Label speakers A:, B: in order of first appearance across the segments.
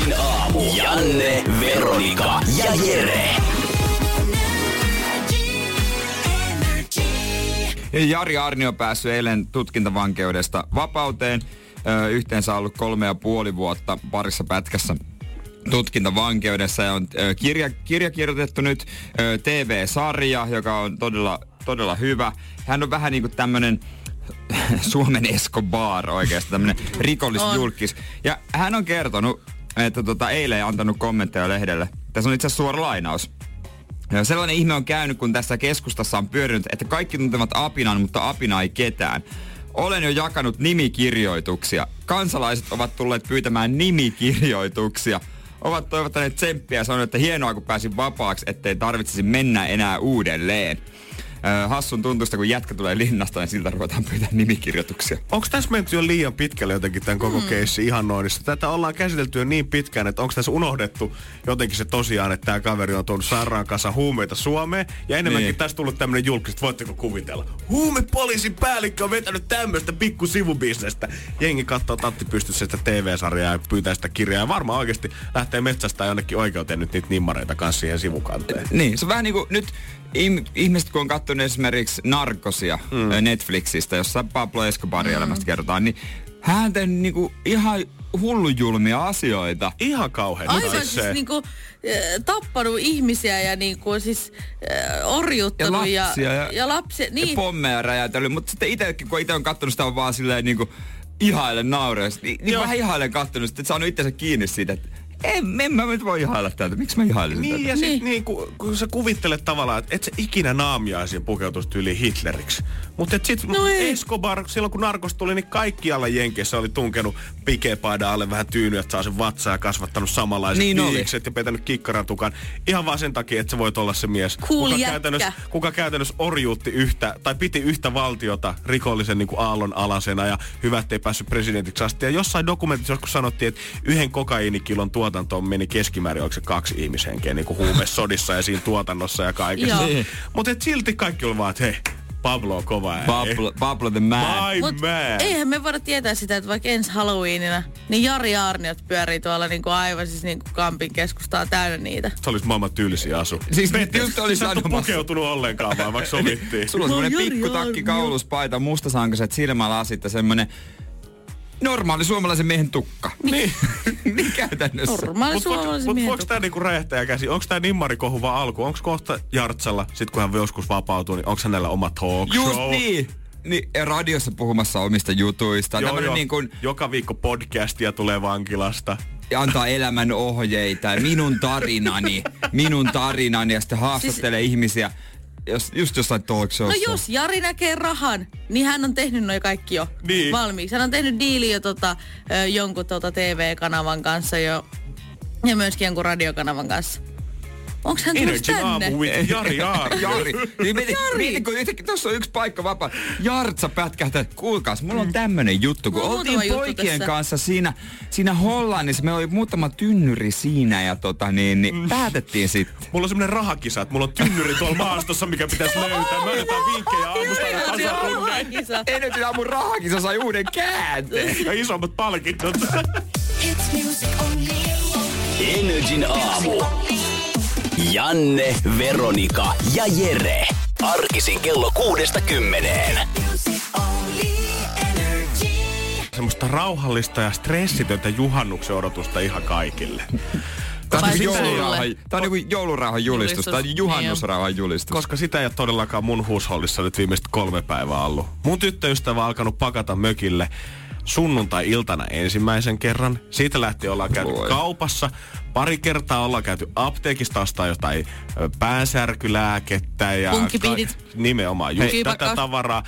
A: Energin aamu. Janne, Veronika ja Jere.
B: Ja Jari Arni on päässyt eilen tutkintavankeudesta vapauteen. Yhteensä ollut kolme ja puoli vuotta parissa pätkässä tutkintavankeudessa ja on ö, kirja, kirja kirjoitettu nyt, ö, TV-sarja, joka on todella, todella hyvä. Hän on vähän niin kuin tämmönen Suomen Escobar oikeastaan, tämmönen rikollisjulkis. Ja hän on kertonut, että tota, eilen antanut kommentteja lehdelle. Tässä on itse asiassa suora lainaus. Ja sellainen ihme on käynyt, kun tässä keskustassa on pyörinyt, että kaikki tuntevat apinan, mutta apina ei ketään. Olen jo jakanut nimikirjoituksia. Kansalaiset ovat tulleet pyytämään nimikirjoituksia. Ovat toivottaneet tsemppiä ja sanoneet, että hienoa kun pääsin vapaaksi, ettei tarvitsisi mennä enää uudelleen. Ö, hassun tuntusta, kun jätkä tulee linnasta, niin siltä ruvetaan pyytää nimikirjoituksia.
C: Onko tässä menty jo liian pitkälle jotenkin tämän koko mm. keissi ihannoinnissa? Tätä ollaan käsitelty jo niin pitkään, että onko tässä unohdettu jotenkin se tosiaan, että tämä kaveri on tuonut sairaan kanssa huumeita Suomeen. Ja enemmänkin niin. tässä tullut tämmöinen julkista, voitteko kuvitella? Huumepoliisin päällikkö on vetänyt tämmöistä pikku sivubisnestä. Jengi katsoo Tatti pystyssä sitä TV-sarjaa ja pyytää sitä kirjaa. Ja varmaan oikeasti lähtee metsästä jonnekin oikeuteen nyt niitä nimmareita kanssa siihen sivukanteen.
B: Niin, se on vähän niin kuin nyt ihmiset, kun on katsonut esimerkiksi Narkosia mm. Netflixistä, jossa Pablo Escobarin mm. elämästä kerrotaan, niin hän on tehnyt niinku ihan hullujulmia asioita.
C: Ihan kauhean.
D: Aivan siis se. niinku, äh, tappanut ihmisiä ja niinku siis äh, orjuttanut
B: Ja lapsia ja,
D: ja lapsia. Niin.
B: ja pommeja räjäytellyt. Mutta sitten itsekin, kun itse on katsonut sitä on vaan silleen niinku ihailen naureesti. Niin, niin vähän ihailen kattonut, sitten saanut itsensä kiinni siitä, että en, en mä nyt voi ihailla täältä. Miksi mä ihailisin
C: Niin,
B: tätä?
C: ja sit niin. niin kun, kun sä kuvittelet tavallaan, että et sä ikinä naamiaisiin pukeutuisi tyyliin Hitleriksi. Mutta sit
D: No ei.
C: Escobar, silloin kun narkos tuli, niin kaikkialla Jenkeissä oli tunkenut pikepaidan alle vähän tyynyä, että saa sen vatsaa ja kasvattanut samanlaiset
B: Niin oli.
C: viikset ja petänyt kikkaratukan. Ihan vaan sen takia, että sä voit olla se mies.
D: Cool
C: kuka,
D: jätkä.
C: käytännössä, kuka käytännössä orjuutti yhtä, tai piti yhtä valtiota rikollisen niin kuin aallon alasena ja hyvä, ettei päässyt presidentiksi asti. Ja jossain dokumentissa joskus sanottiin, että yhden kokaiinikilon tuotantoon meni keskimäärin, oliko se kaksi ihmishenkeä niin kuin huumesodissa ja siinä tuotannossa ja kaikessa.
D: Joo.
C: Niin. Mutta silti kaikki oli vaan, että hei, Pablo on kova ääni.
B: Pablo, Pablo the Man.
C: My
D: Mut
C: man.
D: eihän me voida tietää sitä, että vaikka ensi Halloweenina, niin Jari Aarniot pyörii tuolla niinku aivan siis niinku Kampin keskustaa täynnä niitä.
C: Se olisi maailman tylsi asu.
B: Siis
C: Petter,
B: just oli
C: sä pukeutunut ollenkaan vaan, vaikka sovittiin.
B: Sulla on semmonen pikkutakki, kauluspaita, mustasankaset silmälasit ja semmonen normaali suomalaisen miehen tukka.
C: Niin.
B: niin käytännössä.
D: Normaali
C: Mutta voiko,
D: suomalaisen
C: mut
D: miehen
C: voiko tää niinku räjähtää käsi? Onko tää nimmarikohu vaan alku? Onko kohta Jartsalla, sit kun hän joskus vapautuu, niin onko hänellä oma talk
B: Just
C: show?
B: niin. niin. ja Radiossa puhumassa omista jutuista.
C: Joo, joo.
B: niin kuin,
C: Joka viikko podcastia tulee vankilasta.
B: ja antaa elämän ohjeita ja minun tarinani, minun tarinani ja sitten haastattelee siis, ihmisiä jos, just jossain talk
D: No jos Jari näkee rahan, niin hän on tehnyt noin kaikki jo
C: Niin.
D: valmiiksi. Hän on tehnyt diili jo tota, jonkun tota TV-kanavan kanssa jo ja myöskin jonkun radiokanavan kanssa. Onks hän tullut
C: Energy
D: tänne?
C: aamu with Jari Aarnio.
B: Jari. Niin mieti, mieti, kun yhtäkkiä tuossa on yksi paikka vapaa. Jartsa pätkähtää. Kuulkaas, mulla on tämmönen juttu. Kun
D: Mulla on
B: oltiin
D: muutama juttu
B: poikien
D: tässä.
B: kanssa siinä, siinä Hollannissa, meillä oli muutama tynnyri siinä ja tota niin, niin päätettiin sitten.
C: Mulla on semmonen rahakisa, että mulla on tynnyri tuolla maastossa, mikä pitäisi löytää. Mä annetaan vinkkejä aamusta aina tasatunnein.
D: Kisa.
B: Energy aamun rahakisa sai uuden käänteen.
C: Ja isommat palkinnot.
A: Energin aamu. Janne, Veronika ja Jere. Arkisin kello kuudesta kymmeneen.
C: Semmoista rauhallista ja stressitöntä juhannuksen odotusta ihan kaikille.
B: Tämä on,
D: Paitsi
B: niinku joulurauhan, tämä on niinku joulurauhan julistus. Tämä on juhannusrauhan julistus.
C: Koska sitä ei ole todellakaan mun huushollissa nyt viimeiset kolme päivää ollut. Mun tyttöystävä on alkanut pakata mökille sunnuntai-iltana ensimmäisen kerran. Siitä lähtien ollaan käyty
B: Voi.
C: kaupassa. Pari kertaa ollaan käyty apteekista ostaa jotain päänsärkylääkettä ja...
D: Punkkipidit.
C: nimenomaan, just
D: Hei.
C: tätä tavaraa.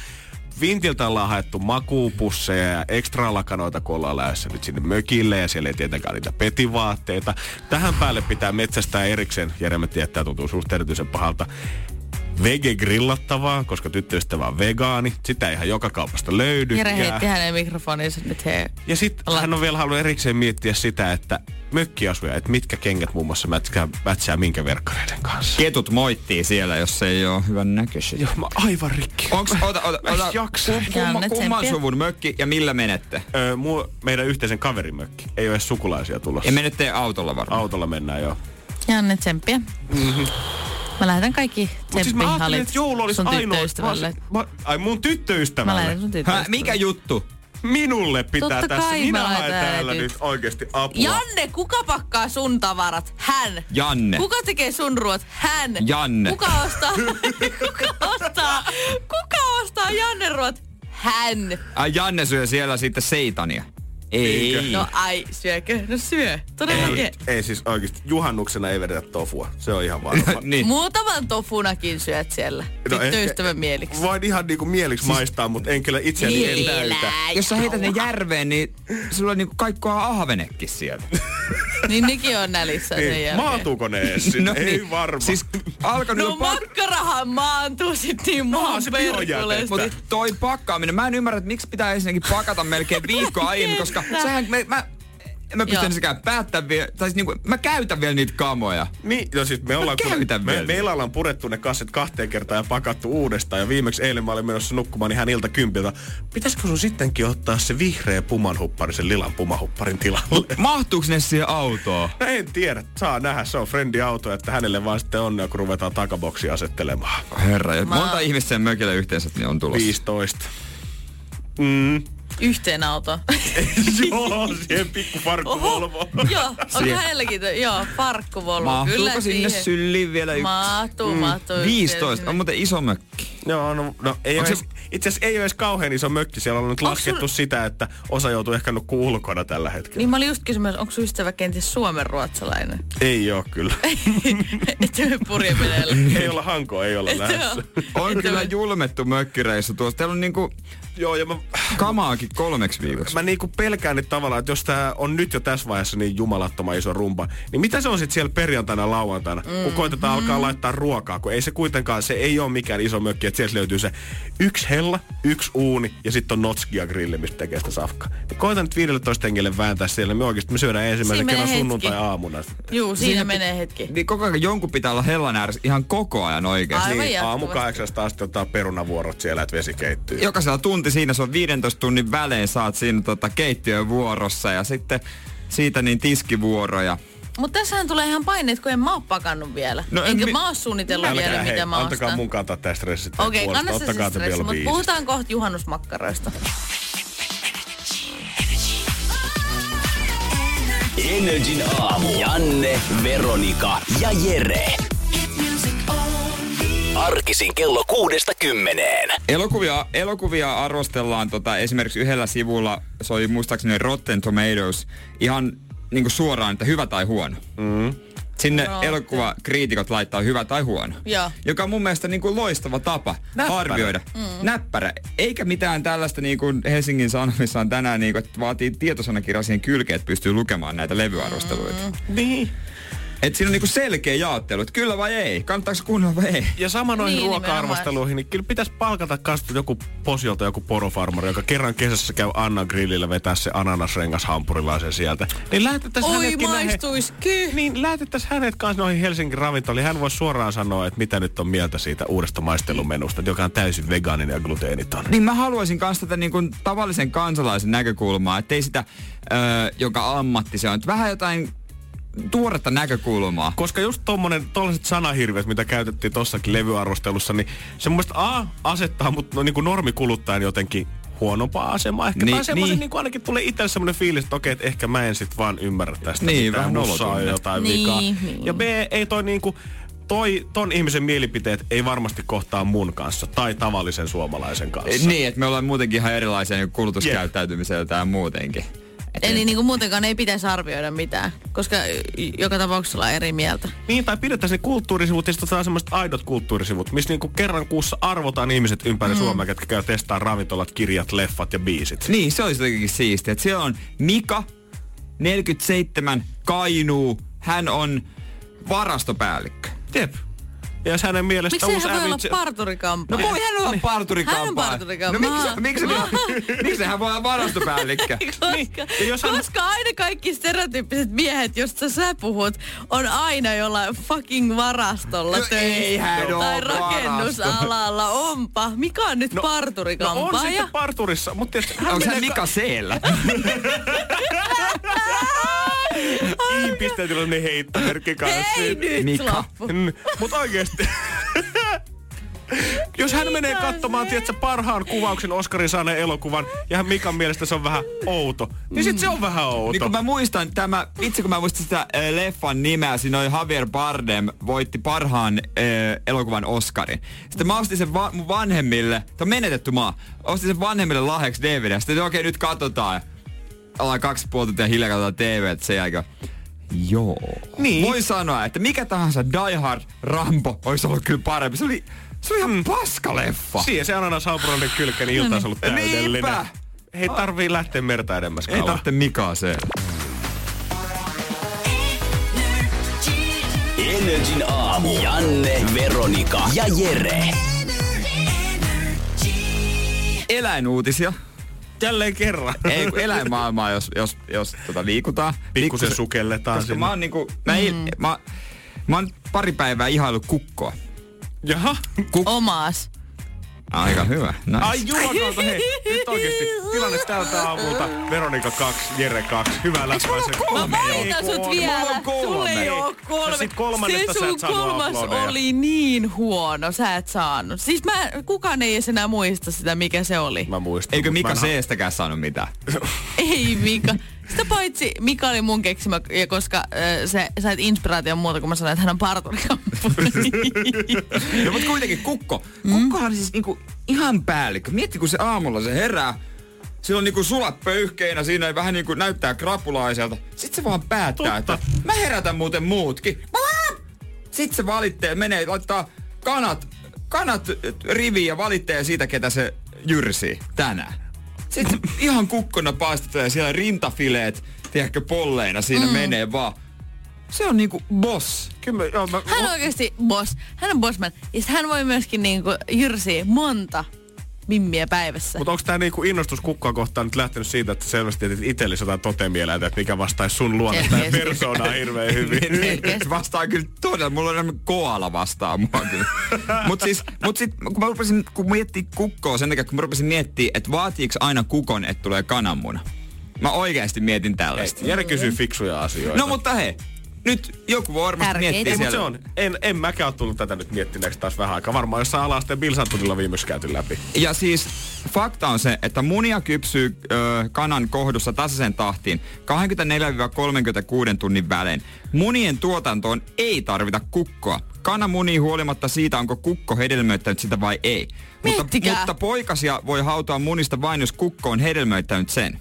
C: Vintiltä ollaan haettu makuupusseja ja ekstra lakanoita, kun ollaan lähdössä nyt sinne mökille ja siellä ei tietenkään niitä petivaatteita. Tähän päälle pitää metsästää erikseen. Jeremy tietää, tuntuu susta erityisen pahalta vege-grillattavaa, koska tyttöystävä on vegaani. Sitä ei ihan joka kaupasta löydy.
D: Jere
C: ja,
D: heitti hänen mikrofoninsa nyt he...
C: ja sitten hän on vielä halunnut erikseen miettiä sitä, että mökkiasuja, että mitkä kengät muun muassa mätsää, mätsää minkä verkkareiden kanssa.
B: Ketut moittii siellä, jos se ei ole hyvän näköisiä.
C: Joo, mä aivan rikki.
B: Onks, ota, ota, ota,
C: jaksa.
B: kum, kumma, kumman suvun mökki ja millä menette?
C: Öö, muu, meidän yhteisen kaverimökki. Ei ole edes sukulaisia tulossa.
B: Ja menette autolla varmaan.
C: Autolla mennään joo.
D: Janne tsemppiä. Mä lähetän kaikki
C: Mut siis mä ajattelin, että joulu olisi
D: sun
C: ainoa... Mä, mä, ai mun
D: Mä
C: tyttöystävälle.
D: lähetän sun
B: Hä,
D: tyttöystävälle.
B: mikä juttu?
C: Minulle pitää
D: Totta
C: tässä.
D: kai
C: Minä
D: mä
C: haen täällä
D: nyt.
C: nyt oikeasti apua.
D: Janne, kuka pakkaa sun tavarat? Hän.
B: Janne.
D: Kuka tekee sun ruot? Hän.
B: Janne.
D: Kuka ostaa? kuka ostaa? Kuka ostaa Janne ruot? Hän.
B: Ai Janne syö siellä sitten seitania. Ei.
D: No ai, syökö? No syö. Todellakin.
C: ei, ei siis oikeasti. Juhannuksena ei vedetä tofua. Se on ihan varma.
B: niin.
D: Muutaman tofunakin syöt siellä.
C: No
D: Tyttöystävän mieliksi.
C: Voin ihan niinku mieliksi siis... maistaa, mutta en kyllä itseäni en täytä.
B: Jos sä heität ne järveen, niin sulla niinku kaikkoa ahvenekki siellä.
D: Niin nekin on nälissä sen
C: Niin,
D: jälkeen.
C: maatuuko ne edes?
B: No
C: ei
B: niin.
C: varma.
B: Siis alkanut
D: No
B: jo pak-
D: makkarahan maantuu sit niin maan
C: se
D: perkuleesta.
B: Mutta toi pakkaaminen, mä en ymmärrä, että miksi pitää ensinnäkin pakata melkein viikkoa aiemmin, koska sehän, me, mä, mä pystyn ensinnäkään päättämään vielä, tai siis niinku, mä käytän vielä niitä kamoja.
C: Niin, no siis me ollaan,
B: käytän
C: me,
B: vielä.
C: meillä ollaan purettu ne kassit kahteen kertaan ja pakattu uudestaan. Ja viimeksi eilen mä olin menossa nukkumaan ihan ilta kympiltä. Pitäisikö sun sittenkin ottaa se vihreä pumanhuppari sen lilan pumahupparin tilalle?
B: Mahtuuko ne siihen autoon?
C: No en tiedä, saa nähdä. Se on frendi auto, että hänelle vaan sitten onnea, kun ruvetaan takaboksia asettelemaan.
B: Herra,
D: Mä-
B: monta ihmistä sen mökille yhteensä niin on tulossa.
C: 15. Mm.
D: Yhteen autoon.
C: Joo, siihen pikku farkkuvolvo.
D: Joo, onko
B: Siihen.
D: hänelläkin? to- Joo, farkkuvolvo.
B: Mahtuuko
D: Kyllä
B: sinne
D: siihen.
B: syliin vielä yksi?
D: Mahtuu, mahtuu.
B: 15, on muuten iso mökki.
C: Joo, no, no ei ole
B: se-
C: edes, itse asiassa ei ole edes kauhean iso mökki. Siellä on nyt
D: Onko
C: laskettu
D: sul-
C: sitä, että osa joutuu ehkä nukkuu ulkona tällä hetkellä.
D: Niin mä olin just kysymässä, onko sun ystävä kenties suomen ruotsalainen?
C: Ei ole kyllä.
D: Että me purjeveneellä.
C: ei olla hankoa, ei olla lähdössä.
B: On kyllä julmettu mökkireissu tuossa. Teillä on niinku
C: Joo, ja mä,
B: kamaakin kolmeksi viikoksi.
C: mä niinku pelkään nyt tavallaan, että jos tää on nyt jo tässä vaiheessa niin jumalattoman iso rumpa, niin mitä se on sitten siellä perjantaina lauantaina, mm. kun koitetaan alkaa laittaa ruokaa, kun ei se kuitenkaan, se ei ole mikään iso mökki, että sieltä löytyy se yksi hella, yksi uuni ja sitten on notskia grilli, mistä tekee sitä safkaa. Niin koitan nyt 15 hengelle vääntää siellä, me oikeasti me syödään ensimmäisen
D: Siinä
C: kerran sunnuntai-aamuna.
D: Juu, siinä, menee hetki.
B: Niin koko ajan jonkun pitää olla hellan ääressä ihan koko ajan oikeasti.
D: Aivan
C: Niin, aamu kahdeksasta asti ottaa perunavuorot siellä, että vesi keittyy.
B: Jokaisella tunti siinä, se on 15 tunnin välein, saat siinä tota keittiön vuorossa ja sitten siitä niin tiskivuoroja.
D: Mutta tässähän tulee ihan paineet, kun en mä oo pakannut vielä.
B: No en
D: Enkä
B: mi-
D: mä oo suunnitellut
C: Älkää,
D: vielä,
C: hei,
D: mitä mä
C: antakaa
D: ostan.
C: mun kantaa tästä stressit.
D: Okei, okay, anna se stressi, mutta
C: viisistä.
D: puhutaan kohta juhannusmakkaroista.
A: Energin aamu. Janne, Veronika ja Jere. Arkisin kello kuudesta kymmeneen.
B: Elokuvia, elokuvia arvostellaan tota, esimerkiksi yhdellä sivulla, se oli muistaakseni Rotten Tomatoes, ihan niin kuin suoraan, että hyvä tai huono. Mm. Sinne
D: Rotten.
B: elokuvakriitikot laittaa hyvä tai huono.
D: Joo.
B: Joka on mun mielestä niin kuin loistava tapa
C: Näppärä.
B: arvioida. Mm. Näppärä. Eikä mitään tällaista niin kuin Helsingin Sanomissa on tänään, niin kuin, että vaatii tietosanakirja siihen kylkeen, että pystyy lukemaan näitä levyarvosteluita. Mm.
C: Niin.
B: Et siinä on niinku selkeä jaottelu, että kyllä vai ei. Kannattaako kuunnella vai ei?
C: Ja sama noihin
D: Niin,
C: ruoka-arvosteluihin, niin kyllä pitäisi palkata kans joku posiolta joku porofarmari, joka kerran kesässä käy Annan grillillä vetää se ananasrengas hampurilaisen sieltä. Niin lähetettäisiin
D: Oi,
C: hänetkin näihin-
D: maistuis kyllä.
C: Niin, lähetettäisiin hänet kanssa noihin Helsingin ravintoliin. Hän voisi suoraan sanoa, että mitä nyt on mieltä siitä uudesta maistelumenusta, joka on täysin vegaaninen ja gluteeniton.
B: Niin mä haluaisin kans tätä niin kuin tavallisen kansalaisen näkökulmaa, ettei sitä, öö, joka ammatti se on. Että vähän jotain tuoretta näkökulmaa.
C: Koska just tommonen, tollaset sanahirvet, mitä käytettiin tossakin levyarvostelussa, niin se mun mielestä A, asettaa mut no, niin kuin normikuluttajan jotenkin huonompaa asemaa. Ehkä
B: Niin,
C: tai semmoisen,
B: niin.
C: niin. niin ainakin tulee itselle semmoinen fiilis, että okei, että ehkä mä en sit vaan ymmärrä tästä
B: Niin,
C: mitään.
B: vähän
C: Mussa on
B: nolotunne.
C: jotain
D: Niin,
C: vikaa.
D: niin.
C: Ja B, ei toi niinku, toi, ton ihmisen mielipiteet ei varmasti kohtaa mun kanssa tai tavallisen suomalaisen kanssa.
B: Niin, että me ollaan muutenkin ihan erilaisia niin kulutuskäyttäytymiseltä ja muutenkin. Et
D: Eli niin kuin muutenkaan ei pitäisi arvioida mitään, koska joka tapauksessa ollaan eri mieltä.
C: Niin, tai pidettäisiin ne kulttuurisivut ja sitten otetaan semmoiset aidot kulttuurisivut, missä niinku kerran kuussa arvotaan ihmiset ympäri mm. Suomea, ketkä käy testaa ravintolat, kirjat, leffat ja biisit.
B: Niin, se olisi jotenkin siistiä. Että siellä on Mika, 47, Kainuu. Hän on varastopäällikkö.
C: Jep. Ja jos hänen mielestä
D: Miksi
C: uusi
D: hän voi olla
B: No
D: parturikampaaja?
B: voi hän olla parturikampaaja.
D: Hän on parturikampaaja.
B: No miksi, miksi, miksi hän voi olla varastopäällikkö?
D: Koska,
C: Ja jos hän-
D: koska aina kaikki stereotyyppiset miehet, josta sä puhut, on aina jollain fucking varastolla
B: No
D: töissä.
B: ei hän oo
D: Tai rakennusalalla. Onpa. Mikä on nyt
C: No, no on
D: parturikampaaja?
C: sitten parturissa, mutta tietysti hän
B: Onko hän Mika Seellä?
C: I-pisteetillä heittomerkki kanssa.
D: Hei nyt
B: Mika.
D: loppu.
C: Mutta oikeesti. Jos hän menee katsomaan, tiedätkö, parhaan kuvauksen Oscarin saaneen elokuvan, ja hän Mikan mielestä se on vähän outo, niin sit se on vähän outo.
B: Niin kun mä muistan tämä, itse kun mä muistan sitä äh, leffan nimeä, siinä oli Javier Bardem voitti parhaan äh, elokuvan Oscarin. Sitten mä ostin sen va- mun vanhemmille, tämä on menetetty maa, ostin sen vanhemmille lahjaksi DVD. Sitten okei, nyt katsotaan. Ollaan kaksi puolta tuntia hiljaa katsotaan TV, että sen jälkeen. Joo.
C: Niin.
B: Voi sanoa, että mikä tahansa Die Hard Rambo olisi ollut kyllä parempi. Se oli, se oli ihan
C: Mm.
B: paskaleffa.
C: Siihen se ananas Saupronin kylkeni ilta olisi ollut täydellinen.
B: Niinpä.
C: Ei tarvii lähteä merta edemmäs
B: Ei tarvitse Mikaa se.
A: Energin aamu. Janne, Veronika ja Jere.
B: Eläinuutisia.
C: Jälleen kerran.
B: Ei, kun eläinmaailmaa, jos, jos, jos tota, liikutaan.
C: Pikkusen
B: Pikkusen-
C: sukelletaan
B: Koska
C: sinne.
B: mä oon niinku, mä, ei, mä, mä oon pari päivää ihailu kukkoa.
C: Jaha.
D: Omaas.
B: Aika hyvä. Nice.
C: Ai jumakalta, hei. Nyt oikeesti tilanne tältä aamulta. Veronika 2, Jere 2. Hyvä läppäisen.
D: Mä valitan sut vielä.
B: Mulla on kolme.
D: Sulle ei oo kolme.
C: sit kolmannesta
D: Se
C: sä et
D: sun kolmas oli niin huono. Sä et saanut. Siis mä, kukaan ei edes enää muista sitä, mikä se oli.
C: Mä muistan.
B: Eikö Mika Seestäkään saanut mitään?
D: Ei Mika. Sitä paitsi Mika oli mun keksimä, ja koska äh, se sait inspiraation muuta, kun mä sanoin, että hän on parturikamppaani.
B: no mutta kuitenkin kukko. Kukkohan on siis niinku ihan päällikkö. Mietti kun se aamulla se herää. Sillä on niinku sulat pöyhkeinä, siinä ei vähän niinku näyttää krapulaiselta. Sitten se vaan päättää,
C: Totta.
B: että mä herätän muuten muutkin. Sitten se valittaa, menee, laittaa kanat, kanat riviin ja valittaa siitä, ketä se jyrsii tänään. Sitten ihan kukkona paistetaan ja siellä rintafileet, tiedätkö, polleina siinä mm. menee vaan. Se on niinku boss.
C: Kyllä, mä- joo, mä,
D: hän on oikeasti boss. Hän on bossman. Ja sit hän voi myöskin niinku jyrsiä monta mimmiä päivässä.
C: Mutta onko tämä niinku innostus kukkaa kohtaan nyt lähtenyt siitä, että selvästi etit itsellesi jotain totemieläintä, että mikä vastaisi sun luonnetta ja
D: Selkeästi.
C: persoonaa hirveän hyvin?
D: Selkeästi.
B: vastaa kyllä todella. Mulla on enemmän koala vastaa mua kyllä. mut siis, mut sit, kun mä rupesin, kun miettii kukkoa sen takia, kun mä rupesin miettiä, että vaatiiko aina kukon, että tulee kananmuna. Mä oikeasti mietin tällaista.
C: Jere kysyy fiksuja asioita.
B: No mutta hei, nyt joku voi varmasti
D: Tärkeitä.
B: miettiä
C: Ei, mutta
B: siellä.
C: se on. En, en mäkään ole tullut tätä nyt miettineeksi taas vähän aikaa. Varmaan jossain alasteen bilsantunilla viimeksi käyty läpi.
B: Ja siis fakta on se, että munia kypsyy ö, kanan kohdussa tasaisen tahtiin 24-36 tunnin välein. Munien tuotantoon ei tarvita kukkoa. Kana munii huolimatta siitä, onko kukko hedelmöittänyt sitä vai ei. Mutta,
D: Miettikää.
B: mutta poikasia voi hautoa munista vain, jos kukko on hedelmöittänyt sen.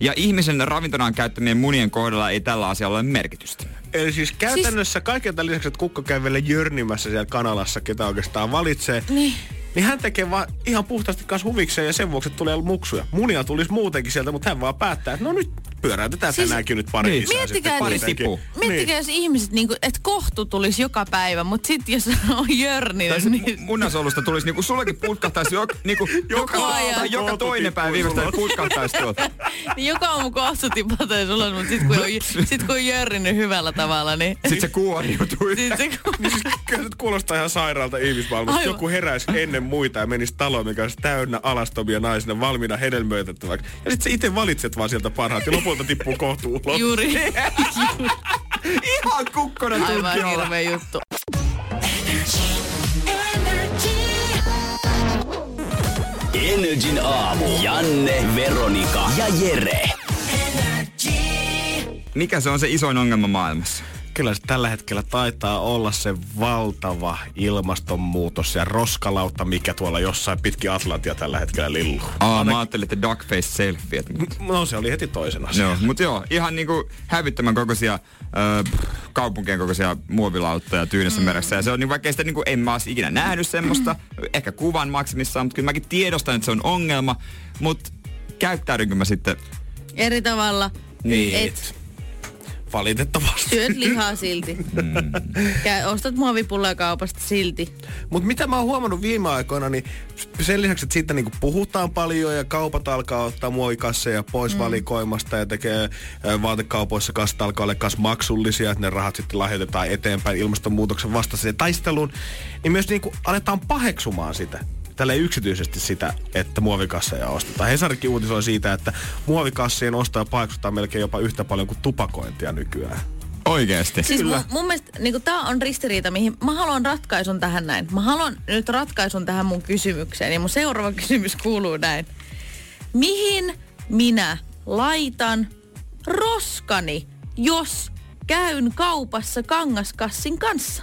B: Ja ihmisen ravintonaan käyttämien munien kohdalla ei tällä asialla ole merkitystä.
C: Eli siis käytännössä siis... kaiken tämän lisäksi, että kukko käy jörnimässä siellä kanalassa, ketä oikeastaan valitsee,
D: Niin.
C: niin hän tekee vaan ihan puhtaasti kanssa huvikseen ja sen vuoksi että tulee muksuja. Munia tulisi muutenkin sieltä, mutta hän vaan päättää, että no nyt pyöräytetään
D: Siis-
C: tänäänkin nyt pari
B: Niin.
D: Miettikää,
C: sitten
B: pari tipua.
D: Miettikää, jos ihmiset, niinku, että kohtu tulisi joka päivä, mutta sitten jos on jörninen, niin...
B: mu- munasolusta tulisi niinku sullekin putkahtaisi jo, niinku, joka,
C: Joka
D: ajan.
B: tai joka toinen päivä viimeistään
C: sulla.
B: putkahtaisi tuolta.
D: niin joka aamu kohtu tipataan ulos, mutta sitten kun, on, sit, kun on jörninyt hyvällä tavalla, niin...
B: Sitten se kuoriutui.
D: Sit se,
C: Kyllä nyt kuulostaa ihan sairaalta ihmismaailmasta.
D: Aivan.
C: Joku heräisi ennen muita ja menisi taloon, mikä olisi täynnä alastomia naisina valmiina hedelmöitettäväksi. Ja sitten sä itse valitset vaan sieltä parhaat ja lopulta tippuu kohtu ulos.
D: juuri.
B: Ihan kukkona
D: Aivan hirveä juttu.
A: Energin aamu. Janne, Veronika ja Jere.
B: Mikä se on se isoin ongelma maailmassa?
C: Kyllä se tällä hetkellä taitaa olla se valtava ilmastonmuutos ja roskalautta, mikä tuolla jossain pitkin Atlantia tällä hetkellä lilluu.
B: Aa, mä ajattelin, että duckface selfie. Että...
C: No se oli heti toisen asian.
B: Joo, mutta joo, ihan niinku hävyttömän kokoisia kaupunkien kokoisia muovilauttoja Tyynessä mm. meressä. Ja se on niin vaikka sitä niinku, en mä olisi ikinä nähnyt semmoista, mm. ehkä kuvan maksimissaan, mutta kyllä mäkin tiedostan, että se on ongelma. Mutta käyttäydynkö mä sitten
D: Eri tavalla.
C: Niin.
D: Et
C: Valitettavasti.
D: syöt lihaa silti. Käy, ostat muovipulloja kaupasta silti.
C: Mutta mitä mä oon huomannut viime aikoina, niin sen lisäksi, että siitä niinku puhutaan paljon ja kaupat alkaa ottaa muovikasseja pois mm. valikoimasta ja tekee vaatekaupoissa kastat alkaa olla kas maksullisia, että ne rahat sitten lahjoitetaan eteenpäin ilmastonmuutoksen vastaiseen taisteluun, niin myös niinku aletaan paheksumaan sitä tälle yksityisesti sitä, että muovikasseja ostetaan. Hesarikin uutisoi siitä, että muovikassien ostoja paheksutaan melkein jopa yhtä paljon kuin tupakointia nykyään.
B: oikeasti?
D: Siis mun, mun mielestä niin tämä on ristiriita, mihin mä haluan ratkaisun tähän näin. Mä haluan nyt ratkaisun tähän mun kysymykseen. Ja mun seuraava kysymys kuuluu näin. Mihin minä laitan roskani, jos käyn kaupassa kangaskassin kanssa?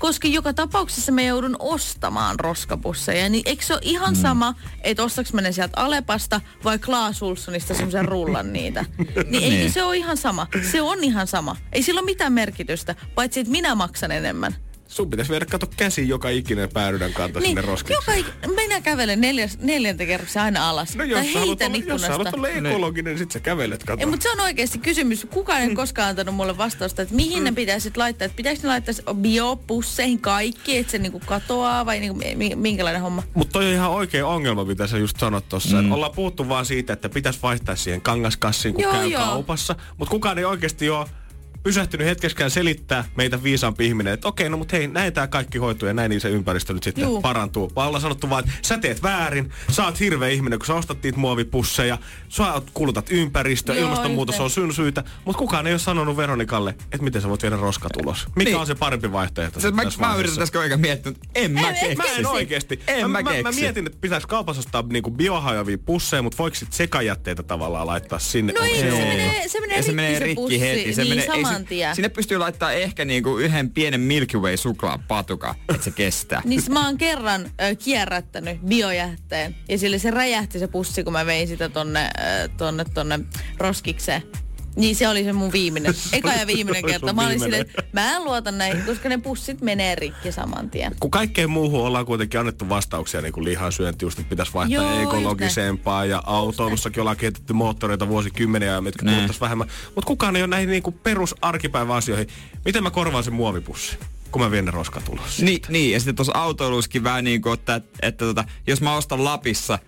D: Koska joka tapauksessa mä joudun ostamaan roskapusseja, niin eikö se ole ihan sama, että ostaks mä ne sieltä Alepasta vai Klaas Ulssonista semmoisen rullan niitä? Niin eikö
B: Niin.
D: se ole ihan sama? Se on ihan sama. Ei sillä ole mitään merkitystä, paitsi että minä maksan enemmän.
C: Sun pitäisi viedä kato käsi joka ikinen päädydän kanta sinne roskiin.
D: joka, ik- minä kävelen neljäs, neljäntä kerroksia aina alas.
C: No jos sä, haluat olla, jos sä haluat olla ekologinen, niin sit sä kävelet kato.
D: Ei, mutta se on oikeasti kysymys. Kukaan
C: Mm.
D: ei koskaan antanut mulle vastausta, että mihin ne pitäisi sit laittaa. Että pitäisikö ne laittaa se biopusseihin kaikki, että se niinku katoaa vai niinku, mi- minkälainen homma?
C: Mutta toi on ihan oikea ongelma, mitä sä just sanot tossa. Mm. Ollaan puhuttu vaan siitä, että pitäisi vaihtaa siihen kangaskassiin, kun
D: Joo,
C: käy
D: joo.
C: kaupassa. Mutta kukaan ei oikeasti ole pysähtynyt hetkeskään selittää meitä viisaampi ihminen, että okei, no mutta hei, näin tämä kaikki hoituu ja näin niin se ympäristö nyt sitten
D: Juu.
C: parantuu. Vaan ollaan sanottu vaan, että sä teet väärin, sä oot hirveä ihminen, kun sä ostat niitä muovipusseja, sä oot- kulutat ympäristöä,
D: Joo,
C: ilmastonmuutos on sun syytä, mutta kukaan ei ole sanonut Veronikalle, että miten sä voit viedä roskat ulos. Mikä
B: Niin.
C: on se parempi vaihtoehto?
B: Se, mä, mä yritän tässä oikein miettiä, mutta en mä keksi.
C: Mä en
D: keksi.
C: oikeesti.
B: En mä
C: mä, mä,
B: keksi.
C: mietin, että pitäisi kaupassa ostaa niinku biohajoavia pusseja, mutta voiko sit sekajätteitä tavallaan laittaa sinne?
D: No ei,
C: se
D: se menee, se menee rikki se,
B: rikki
D: pussi,
B: heti. Se
D: niin
B: menee, ei
D: saman tien.
B: Sinne pystyy laittaa ehkä niinku yhden pienen Milky Way suklaapatuka, että se kestää.
D: Niin mä oon kerran ö, kierrättänyt biojätteen ja sille se räjähti se pussi, kun mä vein sitä tonne, ö, tonne, tonne roskikseen. Niin se oli se mun viimeinen, eka ja viimeinen kerta. Mä olin silleen, että mä en luota näihin, koska ne pussit menee rikki saman tien.
C: Kun kaikkeen muuhun ollaan kuitenkin annettu vastauksia, niin kuin lihansyönti just, että pitäisi vaihtaa
D: Joo,
C: ekologisempaa ja autoilussakin ollaan kehitetty moottoreita vuosikymmeniä, mitkä
B: Ne.
C: kuluttaisi vähemmän. Mutta kukaan ei ole näihin niin kuin perusarkipäivän asioihin. Miten mä korvaan sen muovipussin, kun mä vien ne roskat ulos?
B: Niin, niin, ja sitten tuossa autoilussakin vähän niin kuin, että, että, että tota, jos mä ostan Lapissa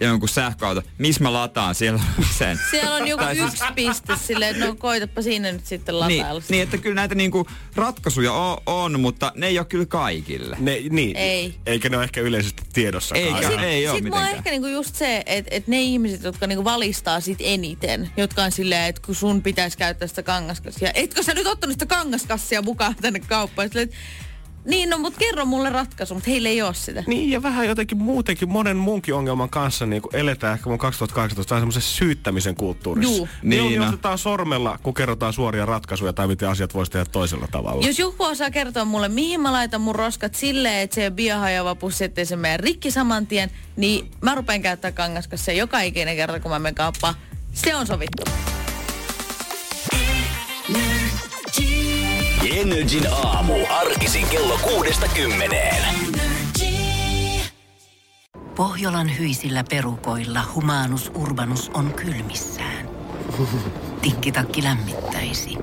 B: jonkun sähköauto, missä mä lataan siellä sen?
D: Siellä on joku
B: siis-
D: yksi piste silleen, että no koitapa siinä nyt sitten
B: Niin,
D: latailla.
B: niin, että kyllä näitä niinku ratkaisuja on, on, mutta ne ei ole kyllä kaikille.
C: Ne, niin,
D: Ei.
C: Eikä ne ole ehkä yleisesti tiedossa.
B: Eikä.
D: Sit,
B: ei oo
D: sit mua ehkä niinku just se, että et ne ihmiset, jotka niinku valistaa sit eniten, jotka on silleen, että kun sun pitäisi käyttää sitä kangaskassia. Etkö sä nyt ottanut sitä kangaskassia mukaan tänne kauppaan? Silleen, et, niin, no mut kerro mulle ratkaisu, mutta heillä ei ole sitä.
C: Niin, ja vähän jotenkin muutenkin monen muunkin ongelman kanssa niin kuin eletään ehkä mun 2018 vähän semmoisen syyttämisen kulttuurissa.
D: Juu.
C: Niin,
B: Niin,
C: niin
B: no.
C: otetaan sormella, kun kerrotaan suoria ratkaisuja tai miten asiat voisi tehdä toisella tavalla.
D: Jos joku osaa kertoa mulle, mihin mä laitan mun roskat silleen, että se ei ole biohajoava pussi, ettei se mene rikki saman tien, niin mä rupean käyttää kangaskassia joka ikinen kerta, kun mä menen kauppaan. Se on sovittu.
A: Energin aamu. Arkisin kello kuudesta kymmeneen.
E: Pohjolan hyisillä perukoilla humanus urbanus on kylmissään. Tikkitakki lämmittäisi.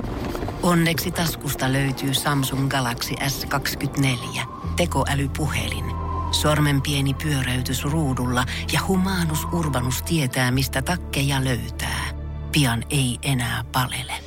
E: Onneksi taskusta löytyy Samsung Galaxy S24 tekoälypuhelin. Sormen pieni pyöräytys ruudulla ja humanus urbanus tietää, mistä takkeja löytää. Pian ei enää palele.